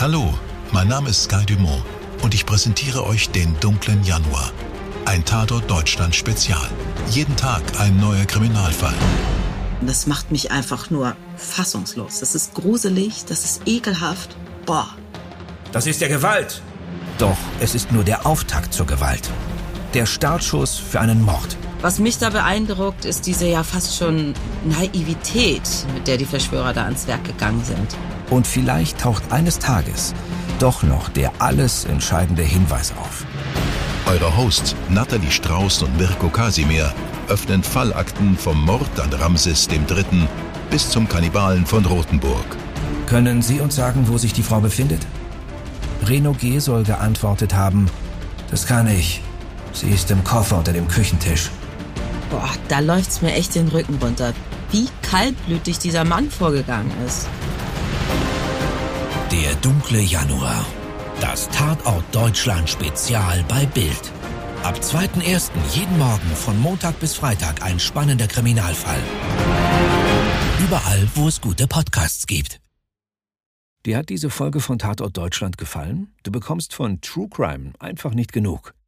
Hallo, mein Name ist Sky Dumont und ich präsentiere euch den dunklen Januar. Ein Tatort Deutschland Spezial. Jeden Tag ein neuer Kriminalfall. Das macht mich einfach nur fassungslos. Das ist gruselig, das ist ekelhaft. Boah. Das ist ja Gewalt. Doch es ist nur der Auftakt zur Gewalt. Der Startschuss für einen Mord. Was mich da beeindruckt, ist diese ja fast schon Naivität, mit der die Verschwörer da ans Werk gegangen sind. Und vielleicht taucht eines Tages doch noch der alles entscheidende Hinweis auf. Eure Hosts Nathalie Strauß und Mirko Kasimir öffnen Fallakten vom Mord an Ramses III. bis zum Kannibalen von Rothenburg. Können Sie uns sagen, wo sich die Frau befindet? Reno G. soll geantwortet haben, das kann ich. Sie ist im Koffer unter dem Küchentisch. Boah, da läuft's mir echt den Rücken runter. Wie kaltblütig dieser Mann vorgegangen ist. Der dunkle Januar. Das Tatort Deutschland Spezial bei Bild. Ab 2.1. jeden Morgen von Montag bis Freitag ein spannender Kriminalfall. Überall, wo es gute Podcasts gibt. Dir hat diese Folge von Tatort Deutschland gefallen? Du bekommst von True Crime einfach nicht genug.